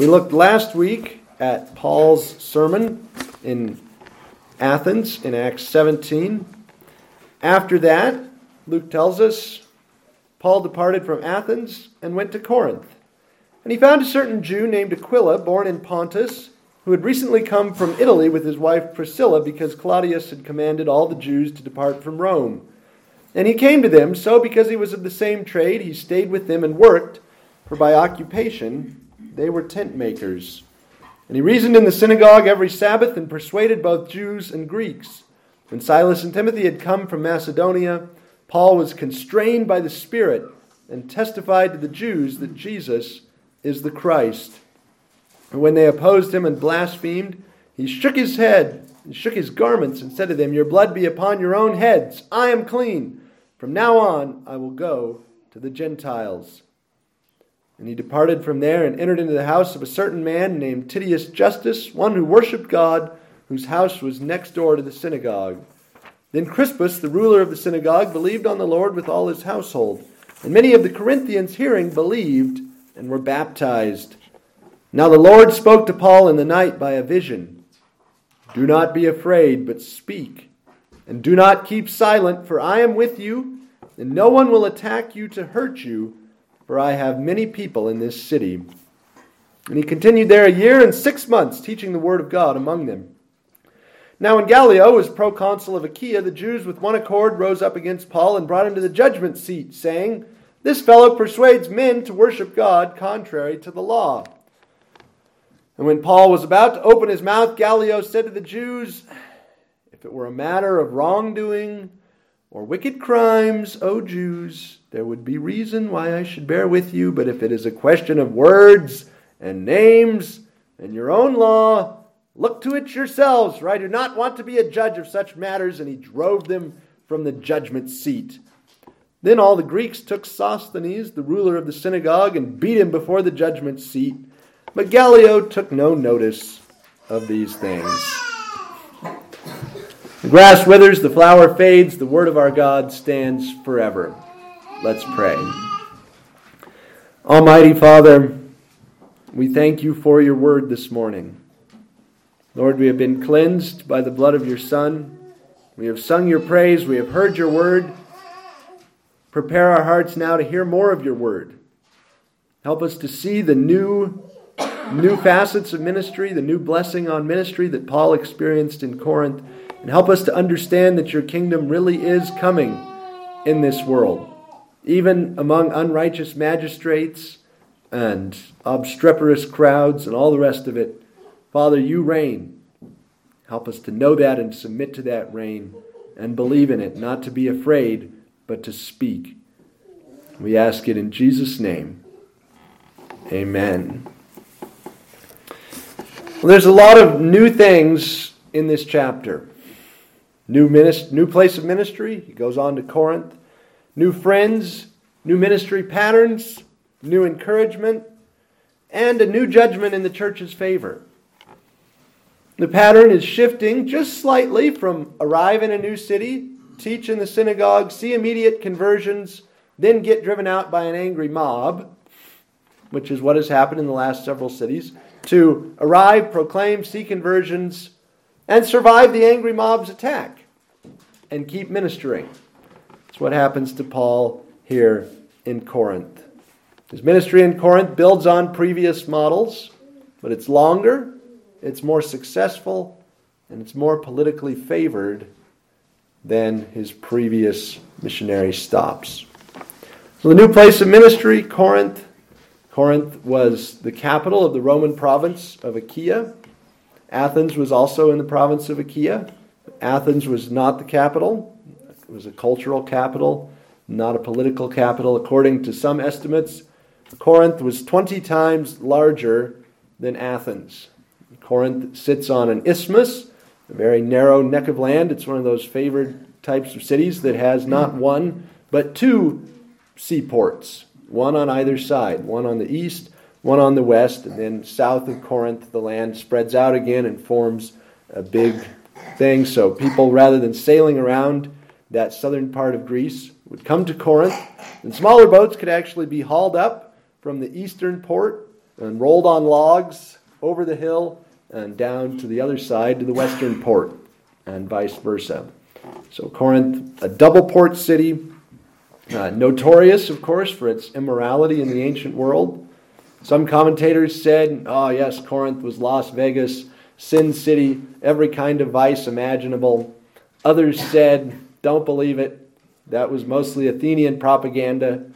We looked last week at Paul's sermon in Athens in Acts 17. After that, Luke tells us Paul departed from Athens and went to Corinth. And he found a certain Jew named Aquila, born in Pontus, who had recently come from Italy with his wife Priscilla because Claudius had commanded all the Jews to depart from Rome. And he came to them, so because he was of the same trade, he stayed with them and worked, for by occupation they were tent makers. And he reasoned in the synagogue every Sabbath and persuaded both Jews and Greeks. When Silas and Timothy had come from Macedonia, Paul was constrained by the Spirit and testified to the Jews that Jesus is the Christ. And when they opposed him and blasphemed, he shook his head and shook his garments and said to them, Your blood be upon your own heads. I am clean. From now on I will go to the Gentiles. And he departed from there and entered into the house of a certain man named Titius Justus, one who worshipped God, whose house was next door to the synagogue. Then Crispus, the ruler of the synagogue, believed on the Lord with all his household. And many of the Corinthians, hearing, believed and were baptized. Now the Lord spoke to Paul in the night by a vision Do not be afraid, but speak. And do not keep silent, for I am with you, and no one will attack you to hurt you for I have many people in this city. And he continued there a year and six months, teaching the word of God among them. Now, when Gallio was proconsul of Achaia, the Jews with one accord rose up against Paul and brought him to the judgment seat, saying, This fellow persuades men to worship God contrary to the law. And when Paul was about to open his mouth, Gallio said to the Jews, If it were a matter of wrongdoing or wicked crimes, O Jews, there would be reason why I should bear with you, but if it is a question of words and names and your own law, look to it yourselves, for I do not want to be a judge of such matters. And he drove them from the judgment seat. Then all the Greeks took Sosthenes, the ruler of the synagogue, and beat him before the judgment seat. But Gallio took no notice of these things. Grass withers, the flower fades, the word of our God stands forever. Let's pray. Almighty Father, we thank you for your word this morning. Lord, we have been cleansed by the blood of your Son. We have sung your praise. We have heard your word. Prepare our hearts now to hear more of your word. Help us to see the new, new facets of ministry, the new blessing on ministry that Paul experienced in Corinth, and help us to understand that your kingdom really is coming in this world even among unrighteous magistrates and obstreperous crowds and all the rest of it. Father, you reign. Help us to know that and submit to that reign and believe in it, not to be afraid, but to speak. We ask it in Jesus' name. Amen. Well, there's a lot of new things in this chapter. New, minist- new place of ministry. He goes on to Corinth new friends, new ministry patterns, new encouragement, and a new judgment in the church's favor. The pattern is shifting just slightly from arrive in a new city, teach in the synagogue, see immediate conversions, then get driven out by an angry mob, which is what has happened in the last several cities, to arrive, proclaim, see conversions, and survive the angry mob's attack and keep ministering That's what happens to Paul here in Corinth. His ministry in Corinth builds on previous models, but it's longer, it's more successful, and it's more politically favored than his previous missionary stops. So, the new place of ministry, Corinth. Corinth was the capital of the Roman province of Achaia. Athens was also in the province of Achaia. Athens was not the capital. It was a cultural capital, not a political capital. According to some estimates, Corinth was 20 times larger than Athens. Corinth sits on an isthmus, a very narrow neck of land. It's one of those favored types of cities that has not one, but two seaports, one on either side, one on the east, one on the west, and then south of Corinth, the land spreads out again and forms a big thing. So people, rather than sailing around that southern part of Greece would come to Corinth, and smaller boats could actually be hauled up from the eastern port and rolled on logs over the hill and down to the other side to the western port, and vice versa. So, Corinth, a double port city, uh, notorious, of course, for its immorality in the ancient world. Some commentators said, oh, yes, Corinth was Las Vegas, Sin City, every kind of vice imaginable. Others said, don't believe it. That was mostly Athenian propaganda.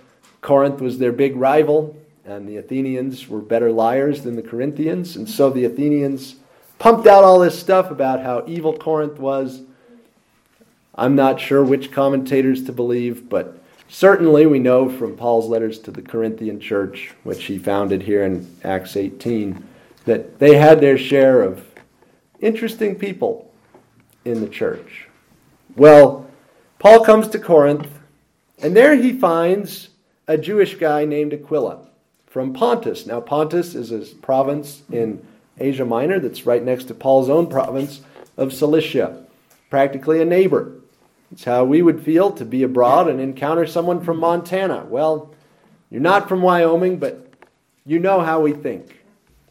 Corinth was their big rival, and the Athenians were better liars than the Corinthians. And so the Athenians pumped out all this stuff about how evil Corinth was. I'm not sure which commentators to believe, but certainly we know from Paul's letters to the Corinthian church, which he founded here in Acts 18, that they had their share of interesting people in the church. Well, Paul comes to Corinth, and there he finds a Jewish guy named Aquila from Pontus. Now, Pontus is a province in Asia Minor that's right next to Paul's own province of Cilicia, practically a neighbor. It's how we would feel to be abroad and encounter someone from Montana. Well, you're not from Wyoming, but you know how we think.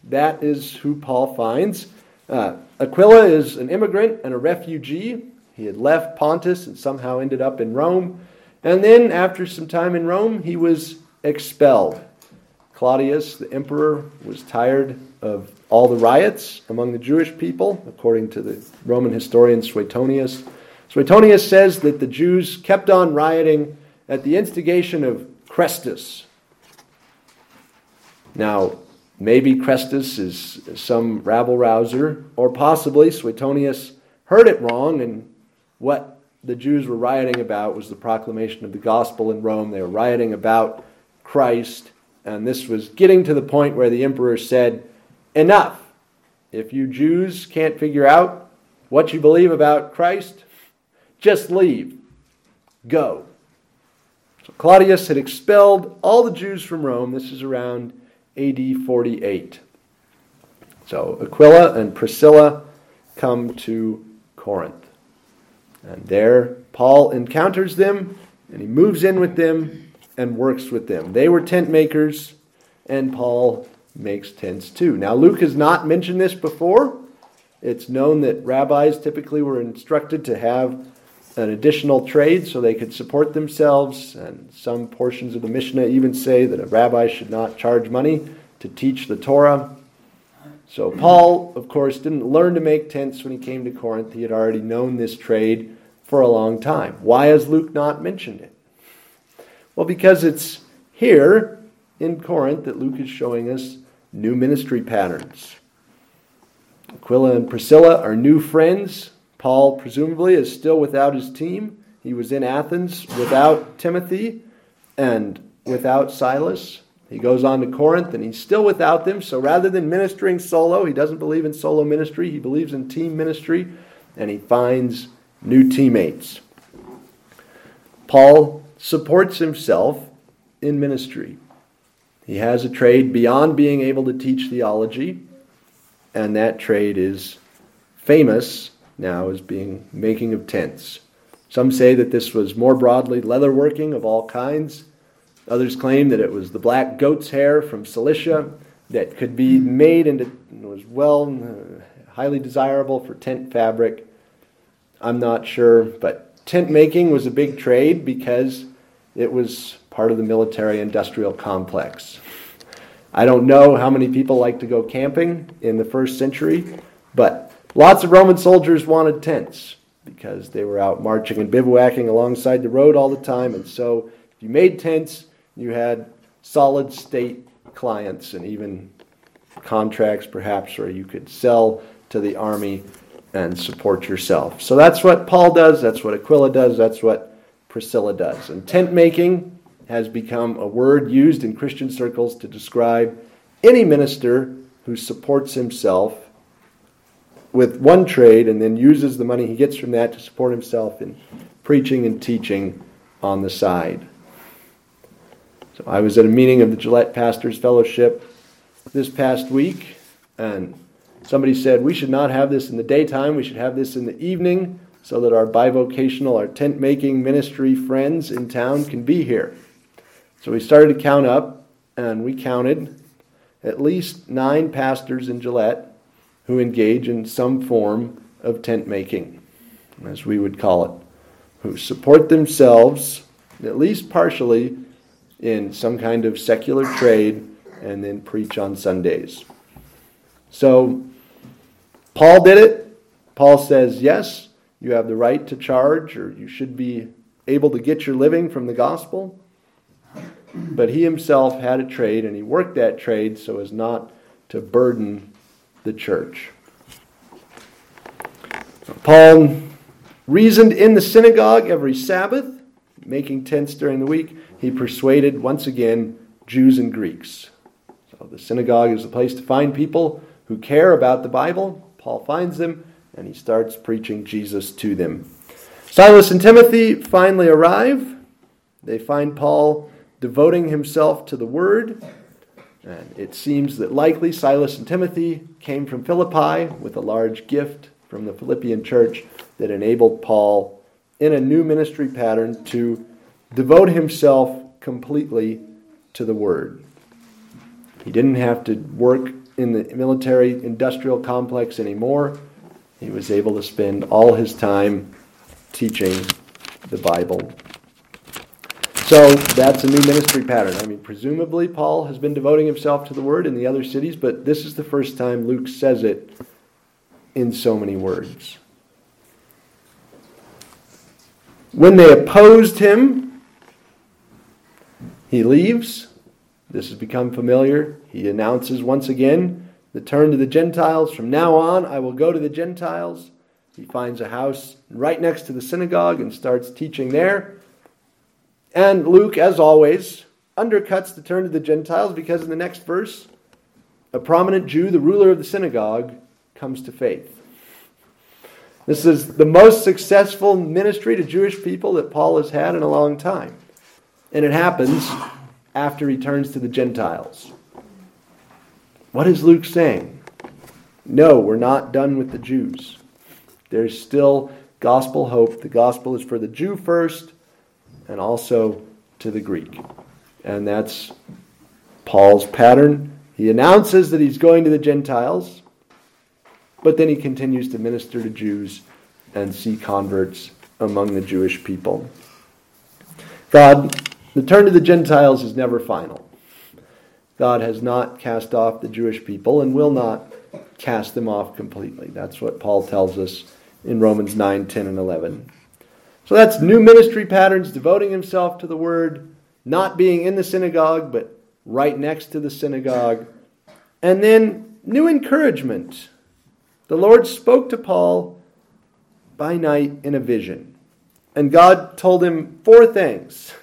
That is who Paul finds. Uh, Aquila is an immigrant and a refugee. He had left Pontus and somehow ended up in Rome. And then, after some time in Rome, he was expelled. Claudius, the emperor, was tired of all the riots among the Jewish people, according to the Roman historian Suetonius. Suetonius says that the Jews kept on rioting at the instigation of Chrestus. Now, maybe Chrestus is some rabble rouser, or possibly Suetonius heard it wrong and what the Jews were rioting about was the proclamation of the gospel in Rome. They were rioting about Christ, and this was getting to the point where the emperor said, Enough! If you Jews can't figure out what you believe about Christ, just leave. Go. So Claudius had expelled all the Jews from Rome. This is around AD 48. So Aquila and Priscilla come to Corinth. And there, Paul encounters them, and he moves in with them and works with them. They were tent makers, and Paul makes tents too. Now, Luke has not mentioned this before. It's known that rabbis typically were instructed to have an additional trade so they could support themselves, and some portions of the Mishnah even say that a rabbi should not charge money to teach the Torah. So, Paul, of course, didn't learn to make tents when he came to Corinth. He had already known this trade for a long time. Why has Luke not mentioned it? Well, because it's here in Corinth that Luke is showing us new ministry patterns. Aquila and Priscilla are new friends. Paul, presumably, is still without his team. He was in Athens without Timothy and without Silas. He goes on to Corinth and he's still without them. So rather than ministering solo, he doesn't believe in solo ministry. He believes in team ministry and he finds new teammates. Paul supports himself in ministry. He has a trade beyond being able to teach theology, and that trade is famous now as being making of tents. Some say that this was more broadly leatherworking of all kinds. Others claim that it was the black goat's hair from Cilicia that could be made into was well uh, highly desirable for tent fabric. I'm not sure, but tent making was a big trade because it was part of the military industrial complex. I don't know how many people like to go camping in the first century, but lots of Roman soldiers wanted tents because they were out marching and bivouacking alongside the road all the time. And so if you made tents, you had solid state clients and even contracts perhaps where you could sell to the army and support yourself. So that's what Paul does, that's what Aquila does, that's what Priscilla does. And tent making has become a word used in Christian circles to describe any minister who supports himself with one trade and then uses the money he gets from that to support himself in preaching and teaching on the side. So I was at a meeting of the Gillette Pastors Fellowship this past week, and somebody said we should not have this in the daytime, we should have this in the evening so that our bivocational, our tent making ministry friends in town can be here. So we started to count up, and we counted, at least nine pastors in Gillette who engage in some form of tent making, as we would call it, who support themselves, at least partially, in some kind of secular trade and then preach on Sundays. So, Paul did it. Paul says, yes, you have the right to charge, or you should be able to get your living from the gospel. But he himself had a trade, and he worked that trade so as not to burden the church. Paul reasoned in the synagogue every Sabbath, making tents during the week. He persuaded, once again, Jews and Greeks. So the synagogue is the place to find people who care about the Bible. Paul finds them, and he starts preaching Jesus to them. Silas and Timothy finally arrive. They find Paul devoting himself to the word. And it seems that likely Silas and Timothy came from Philippi with a large gift from the Philippian church that enabled Paul, in a new ministry pattern, to devote himself completely to the Word. He didn't have to work in the military industrial complex anymore. He was able to spend all his time teaching the Bible. So that's a new ministry pattern. I mean, presumably Paul has been devoting himself to the Word in the other cities, but this is the first time Luke says it in so many words. When they opposed him, he leaves. This has become familiar. He announces once again the turn to the Gentiles. From now on, I will go to the Gentiles. He finds a house right next to the synagogue and starts teaching there. And Luke, as always, undercuts the turn to the Gentiles because in the next verse, a prominent Jew, the ruler of the synagogue, comes to faith. This is the most successful ministry to Jewish people that Paul has had in a long time. And it happens after he turns to the Gentiles. What is Luke saying? No, we're not done with the Jews. There's still gospel hope. The gospel is for the Jew first and also to the Greek. And that's Paul's pattern. He announces that he's going to the Gentiles. But then he continues to minister to Jews and see converts among the Jewish people. God, the turn to the Gentiles is never final. God has not cast off the Jewish people and will not cast them off completely. That's what Paul tells us in Romans 9, 10, and 11. So that's new ministry patterns, devoting himself to the word, not being in the synagogue, but right next to the synagogue. And then new encouragement the Lord spoke to Paul by night in a vision. And God told him four things.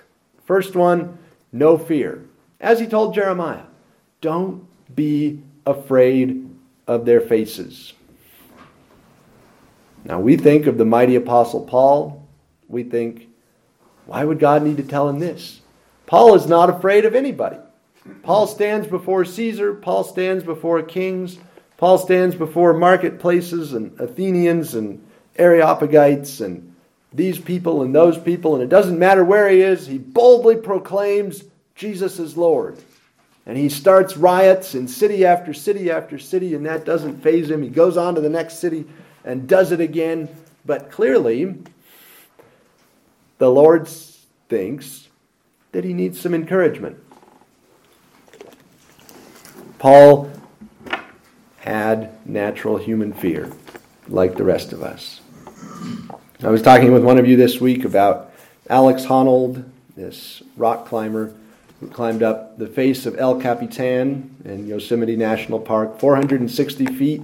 First one, no fear. As he told Jeremiah, don't be afraid of their faces. Now we think of the mighty apostle Paul. We think, why would God need to tell him this? Paul is not afraid of anybody. Paul stands before Caesar, Paul stands before kings. Paul stands before marketplaces and Athenians and Areopagites and these people and those people, and it doesn't matter where he is, he boldly proclaims Jesus is Lord. And he starts riots in city after city after city, and that doesn't phase him. He goes on to the next city and does it again. But clearly, the Lord thinks that he needs some encouragement. Paul had natural human fear, like the rest of us. I was talking with one of you this week about Alex Honnold, this rock climber who climbed up the face of El Capitan in Yosemite National Park, 460 feet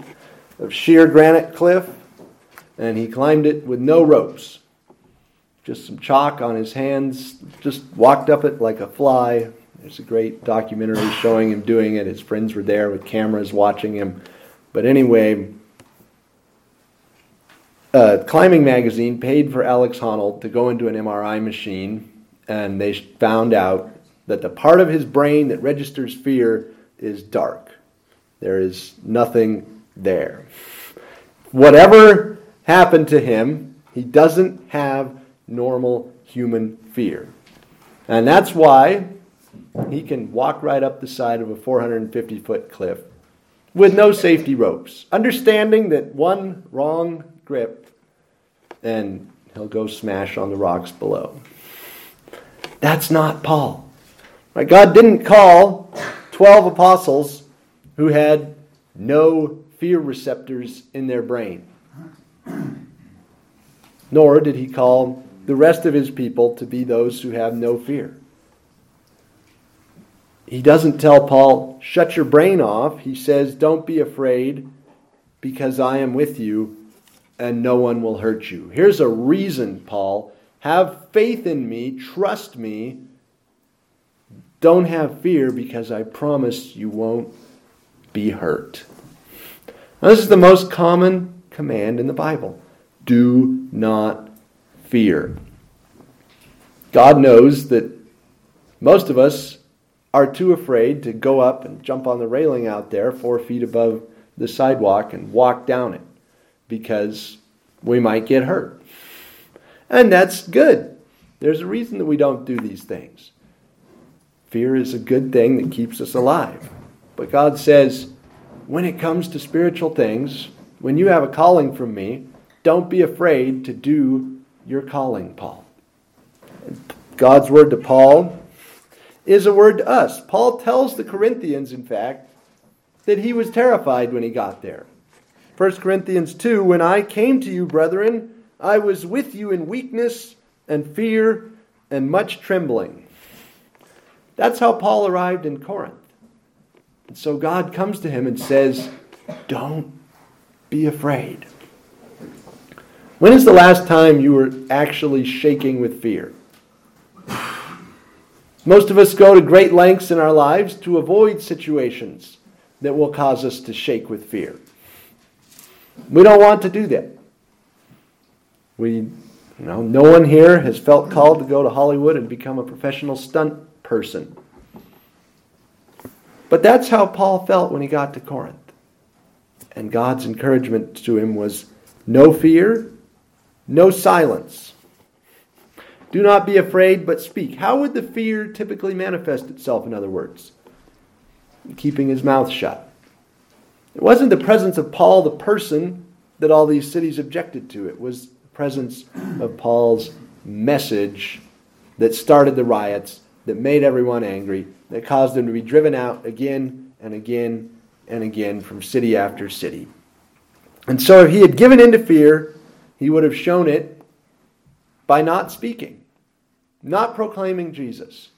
of sheer granite cliff, and he climbed it with no ropes. Just some chalk on his hands, just walked up it like a fly, there's a great documentary showing him doing it. His friends were there with cameras watching him. But anyway, uh, Climbing Magazine paid for Alex Honnold to go into an MRI machine, and they found out that the part of his brain that registers fear is dark. There is nothing there. Whatever happened to him, he doesn't have normal human fear. And that's why he can walk right up the side of a 450 foot cliff with no safety ropes, understanding that one wrong grip and he'll go smash on the rocks below. That's not Paul. Right? God didn't call 12 apostles who had no fear receptors in their brain. Nor did he call the rest of his people to be those who have no fear. He doesn't tell Paul, shut your brain off. He says, don't be afraid because I am with you and no one will hurt you. Here's a reason, Paul. Have faith in me, trust me. Don't have fear because I promise you won't be hurt. Now, this is the most common command in the Bible do not fear. God knows that most of us are too afraid to go up and jump on the railing out there four feet above the sidewalk and walk down it because we might get hurt. And that's good. There's a reason that we don't do these things. Fear is a good thing that keeps us alive. But God says, when it comes to spiritual things, when you have a calling from me, don't be afraid to do your calling, Paul. God's word to Paul is a word to us. Paul tells the Corinthians, in fact, that he was terrified when he got there. 1 Corinthians 2 When I came to you, brethren, I was with you in weakness and fear and much trembling. That's how Paul arrived in Corinth. And so God comes to him and says, Don't be afraid. When is the last time you were actually shaking with fear? Most of us go to great lengths in our lives to avoid situations that will cause us to shake with fear. We don't want to do that. We, you know, no one here has felt called to go to Hollywood and become a professional stunt person. But that's how Paul felt when he got to Corinth. And God's encouragement to him was no fear, no silence. Do not be afraid, but speak. How would the fear typically manifest itself, in other words? Keeping his mouth shut. It wasn't the presence of Paul, the person, that all these cities objected to. It was the presence of Paul's message that started the riots, that made everyone angry, that caused them to be driven out again and again and again from city after city. And so, if he had given in to fear, he would have shown it by not speaking, not proclaiming Jesus.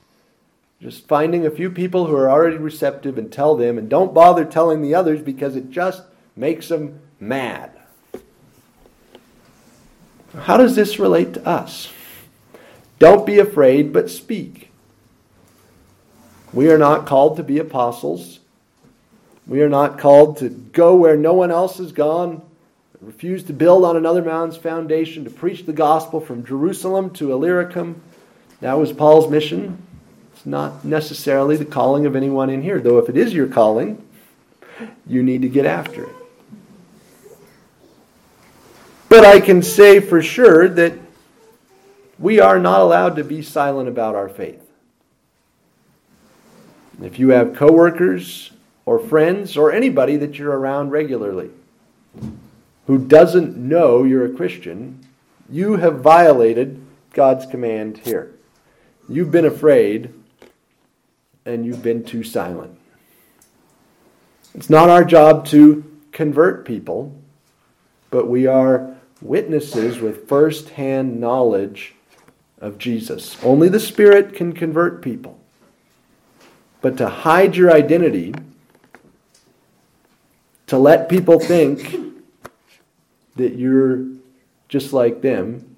Just finding a few people who are already receptive and tell them, and don't bother telling the others because it just makes them mad. How does this relate to us? Don't be afraid, but speak. We are not called to be apostles. We are not called to go where no one else has gone, refuse to build on another man's foundation, to preach the gospel from Jerusalem to Illyricum. That was Paul's mission. It's not necessarily the calling of anyone in here, though if it is your calling, you need to get after it. But I can say for sure that we are not allowed to be silent about our faith. If you have coworkers or friends or anybody that you're around regularly who doesn't know you're a Christian, you have violated God's command here. You've been afraid and you've been too silent. It's not our job to convert people, but we are witnesses with first hand knowledge of Jesus. Only the Spirit can convert people. But to hide your identity, to let people think that you're just like them,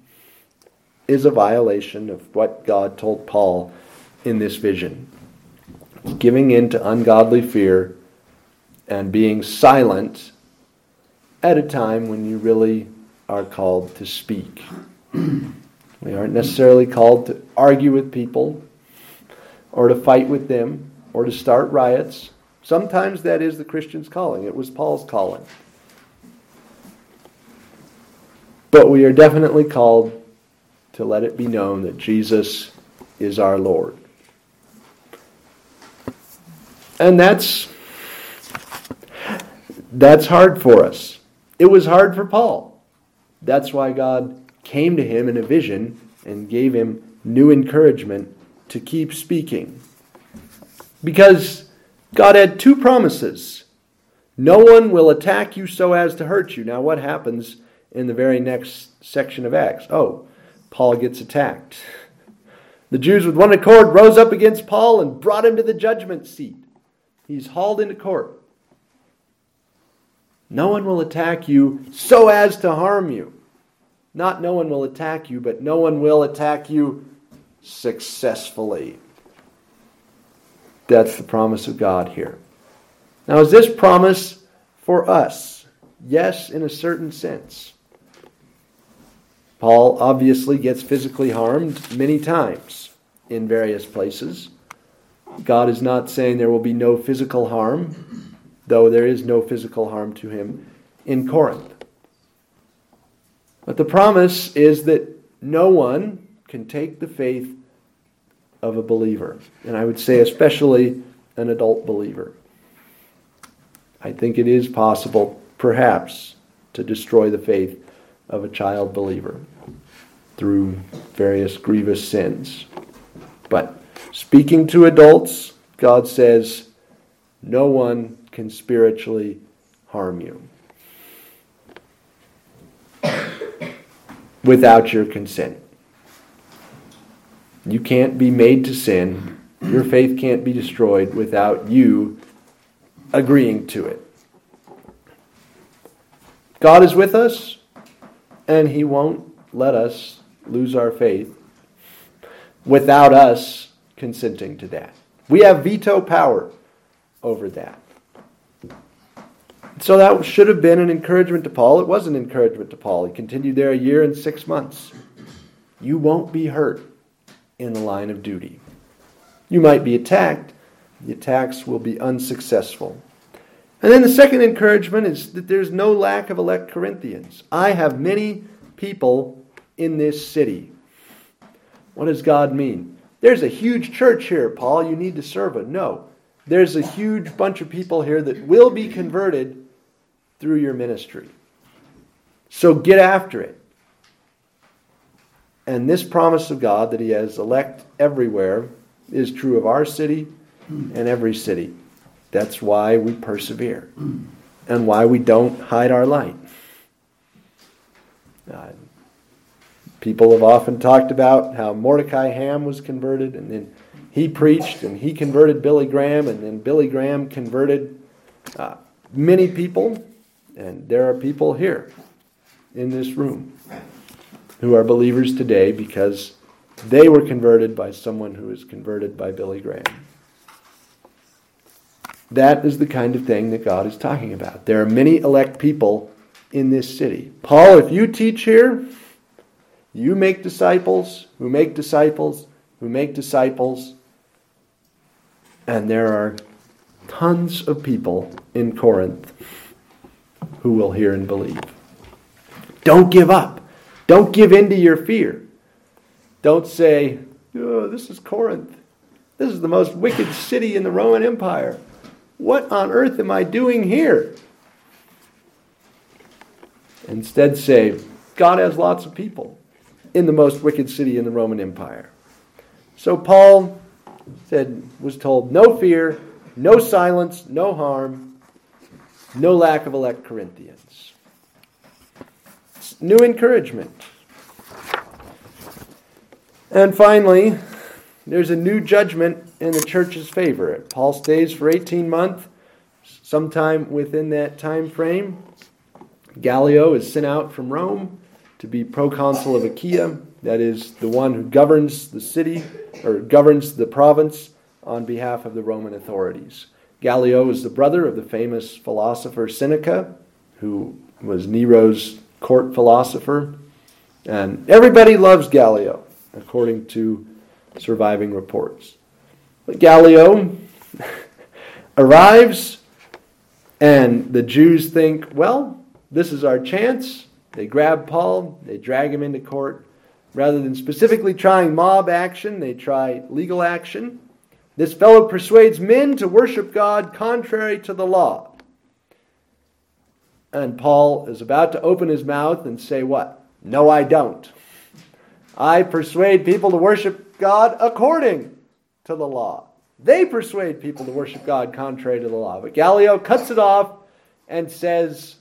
is a violation of what God told Paul in this vision giving in to ungodly fear and being silent at a time when you really are called to speak. we aren't necessarily called to argue with people or to fight with them or to start riots. Sometimes that is the Christian's calling. It was Paul's calling. But we are definitely called to let it be known that Jesus is our Lord. And that's that's hard for us. It was hard for Paul. That's why God came to him in a vision and gave him new encouragement to keep speaking. Because God had two promises. No one will attack you so as to hurt you. Now, what happens in the very next section of Acts? Oh, Paul gets attacked. The Jews, with one accord, rose up against Paul and brought him to the judgment seat. He's hauled into court. No one will attack you so as to harm you. Not no one will attack you, but no one will attack you successfully. That's the promise of God here. Now, is this promise for us? Yes, in a certain sense. Paul obviously gets physically harmed many times in various places. God is not saying there will be no physical harm, though there is no physical harm to him in Corinth. But the promise is that no one can take the faith of a believer, and I would say especially an adult believer. I think it is possible, perhaps, to destroy the faith of a child believer through various grievous sins. But speaking to adults, God says, no one can spiritually harm you without your consent. You can't be made to sin. Your faith can't be destroyed without you agreeing to it. God is with us, and He won't let us lose our faith without us consenting to that. We have veto power over that. So that should have been an encouragement to Paul. It was an encouragement to Paul. He continued there a year and six months. You won't be hurt in the line of duty. You might be attacked, the attacks will be unsuccessful. And then the second encouragement is that there's no lack of elect Corinthians. I have many people in this city. What does God mean? There's a huge church here, Paul. You need to serve it. No. There's a huge bunch of people here that will be converted through your ministry. So get after it. And this promise of God that He has elect everywhere is true of our city and every city. That's why we persevere and why we don't hide our light. People have often talked about how Mordecai Ham was converted, and then he preached, and he converted Billy Graham, and then Billy Graham converted uh, many people, and there are people here in this room who are believers today because they were converted by someone who was converted by Billy Graham. That is the kind of thing that God is talking about. There are many elect people in this city. Paul, if you teach here, you make disciples who make disciples who make disciples, and there are tons of people in Corinth who will hear and believe. Don't give up. Don't give in to your fear. Don't say, oh, this is Corinth. This is the most wicked city in the Roman Empire. What on earth am I doing here? Instead, say, God has lots of people in the most wicked city in the Roman Empire. So Paul said, was told, no fear, no silence, no harm, no lack of elect Corinthians new encouragement. And finally, there's a new judgment in the church's favor. Paul stays for 18 months. Sometime within that time frame, Gallio is sent out from Rome to be proconsul of Achaia, that is, the one who governs the city or governs the province on behalf of the Roman authorities. Gallio is the brother of the famous philosopher Seneca, who was Nero's court philosopher. And everybody loves Gallio, according to surviving reports. But Gallio arrives, and the Jews think, well, this is our chance. They grab Paul, they drag him into court. Rather than specifically trying mob action, they try legal action. This fellow persuades men to worship God contrary to the law. And Paul is about to open his mouth and say, What? No, I don't. I persuade people to worship God according to the law. They persuade people to worship God contrary to the law. But Gallio cuts it off and says,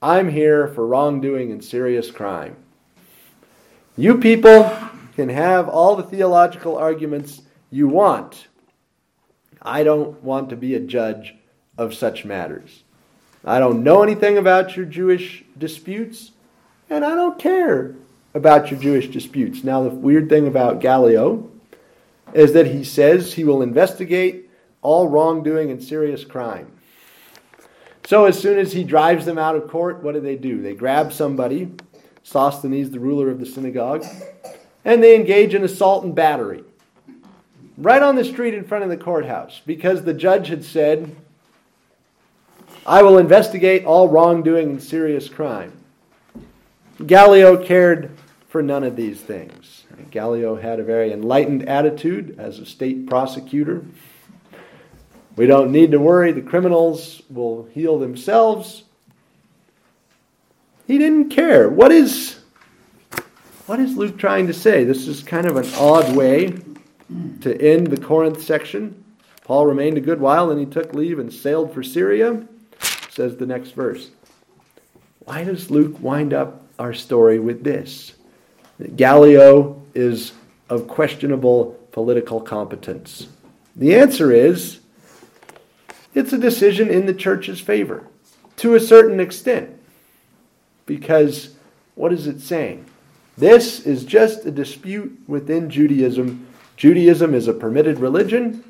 I'm here for wrongdoing and serious crime. You people can have all the theological arguments you want. I don't want to be a judge of such matters. I don't know anything about your Jewish disputes, and I don't care about your Jewish disputes. Now, the weird thing about Gallio is that he says he will investigate all wrongdoing and serious crime. So, as soon as he drives them out of court, what do they do? They grab somebody, Sosthenes, the ruler of the synagogue, and they engage in assault and battery right on the street in front of the courthouse because the judge had said, I will investigate all wrongdoing and serious crime. Gallio cared for none of these things. Gallio had a very enlightened attitude as a state prosecutor. We don't need to worry, the criminals will heal themselves. He didn't care. What is, what is Luke trying to say? This is kind of an odd way to end the Corinth section. Paul remained a good while, and he took leave and sailed for Syria, says the next verse. Why does Luke wind up our story with this? Gallio is of questionable political competence. The answer is it's a decision in the church's favor to a certain extent. Because what is it saying? This is just a dispute within Judaism. Judaism is a permitted religion.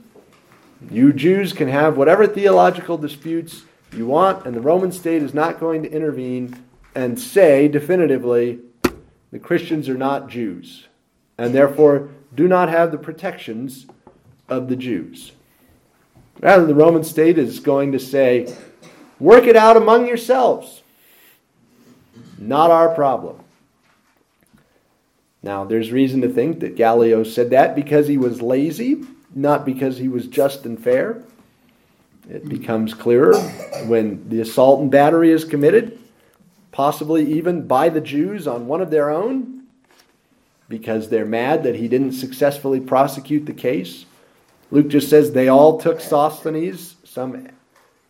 You Jews can have whatever theological disputes you want, and the Roman state is not going to intervene and say definitively the Christians are not Jews, and therefore do not have the protections of the Jews. Rather, the Roman state is going to say, work it out among yourselves. Not our problem. Now, there's reason to think that Gallio said that because he was lazy, not because he was just and fair. It becomes clearer when the assault and battery is committed possibly even by the Jews on one of their own, because they're mad that he didn't successfully prosecute the case. Luke just says they all took Sosthenes. Some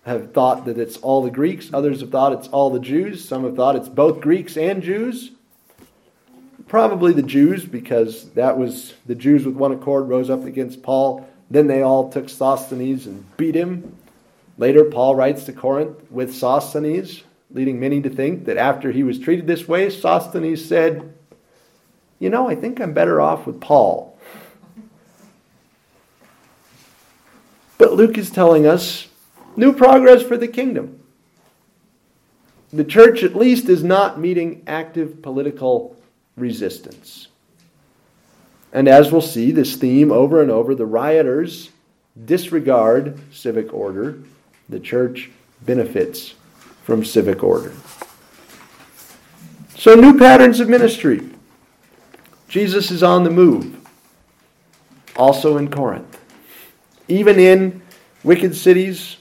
have thought that it's all the Greeks, others have thought it's all the Jews, some have thought it's both Greeks and Jews. Probably the Jews, because that was the Jews with one accord rose up against Paul. Then they all took Sosthenes and beat him. Later, Paul writes to Corinth with Sosthenes, leading many to think that after he was treated this way, Sosthenes said, You know, I think I'm better off with Paul. But Luke is telling us new progress for the kingdom. The church, at least, is not meeting active political resistance. And as we'll see, this theme over and over the rioters disregard civic order, the church benefits from civic order. So, new patterns of ministry. Jesus is on the move, also in Corinth. Even in wicked cities,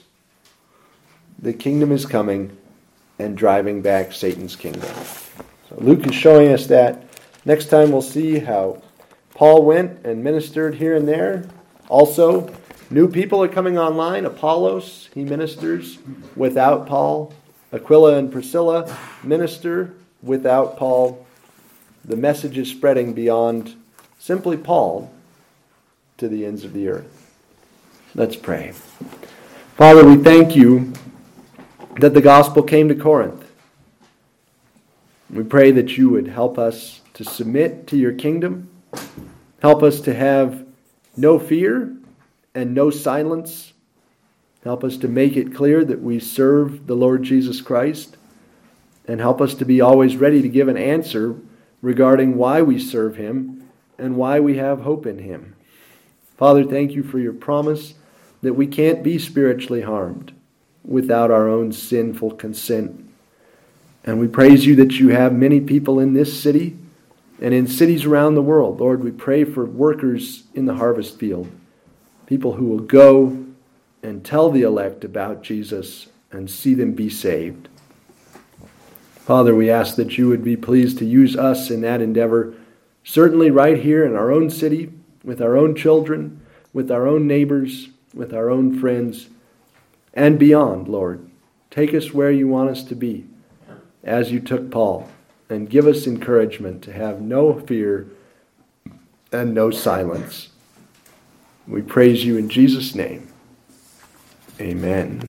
the kingdom is coming and driving back Satan's kingdom. So Luke is showing us that. Next time we'll see how Paul went and ministered here and there. Also, new people are coming online. Apollos, he ministers without Paul. Aquila and Priscilla minister without Paul. The message is spreading beyond simply Paul to the ends of the earth. Let's pray. Father, we thank you that the gospel came to Corinth. We pray that you would help us to submit to your kingdom, help us to have no fear and no silence Help us to make it clear that we serve the Lord Jesus Christ. And help us to be always ready to give an answer regarding why we serve Him and why we have hope in Him. Father, thank you for your promise that we can't be spiritually harmed without our own sinful consent. And we praise you that you have many people in this city and in cities around the world. Lord, we pray for workers in the harvest field, people who will go and tell the elect about Jesus and see them be saved. Father, we ask that you would be pleased to use us in that endeavor, certainly right here in our own city, with our own children, with our own neighbors, with our own friends, and beyond, Lord. Take us where you want us to be, as you took Paul, and give us encouragement to have no fear and no silence. We praise you in Jesus' name. Amen.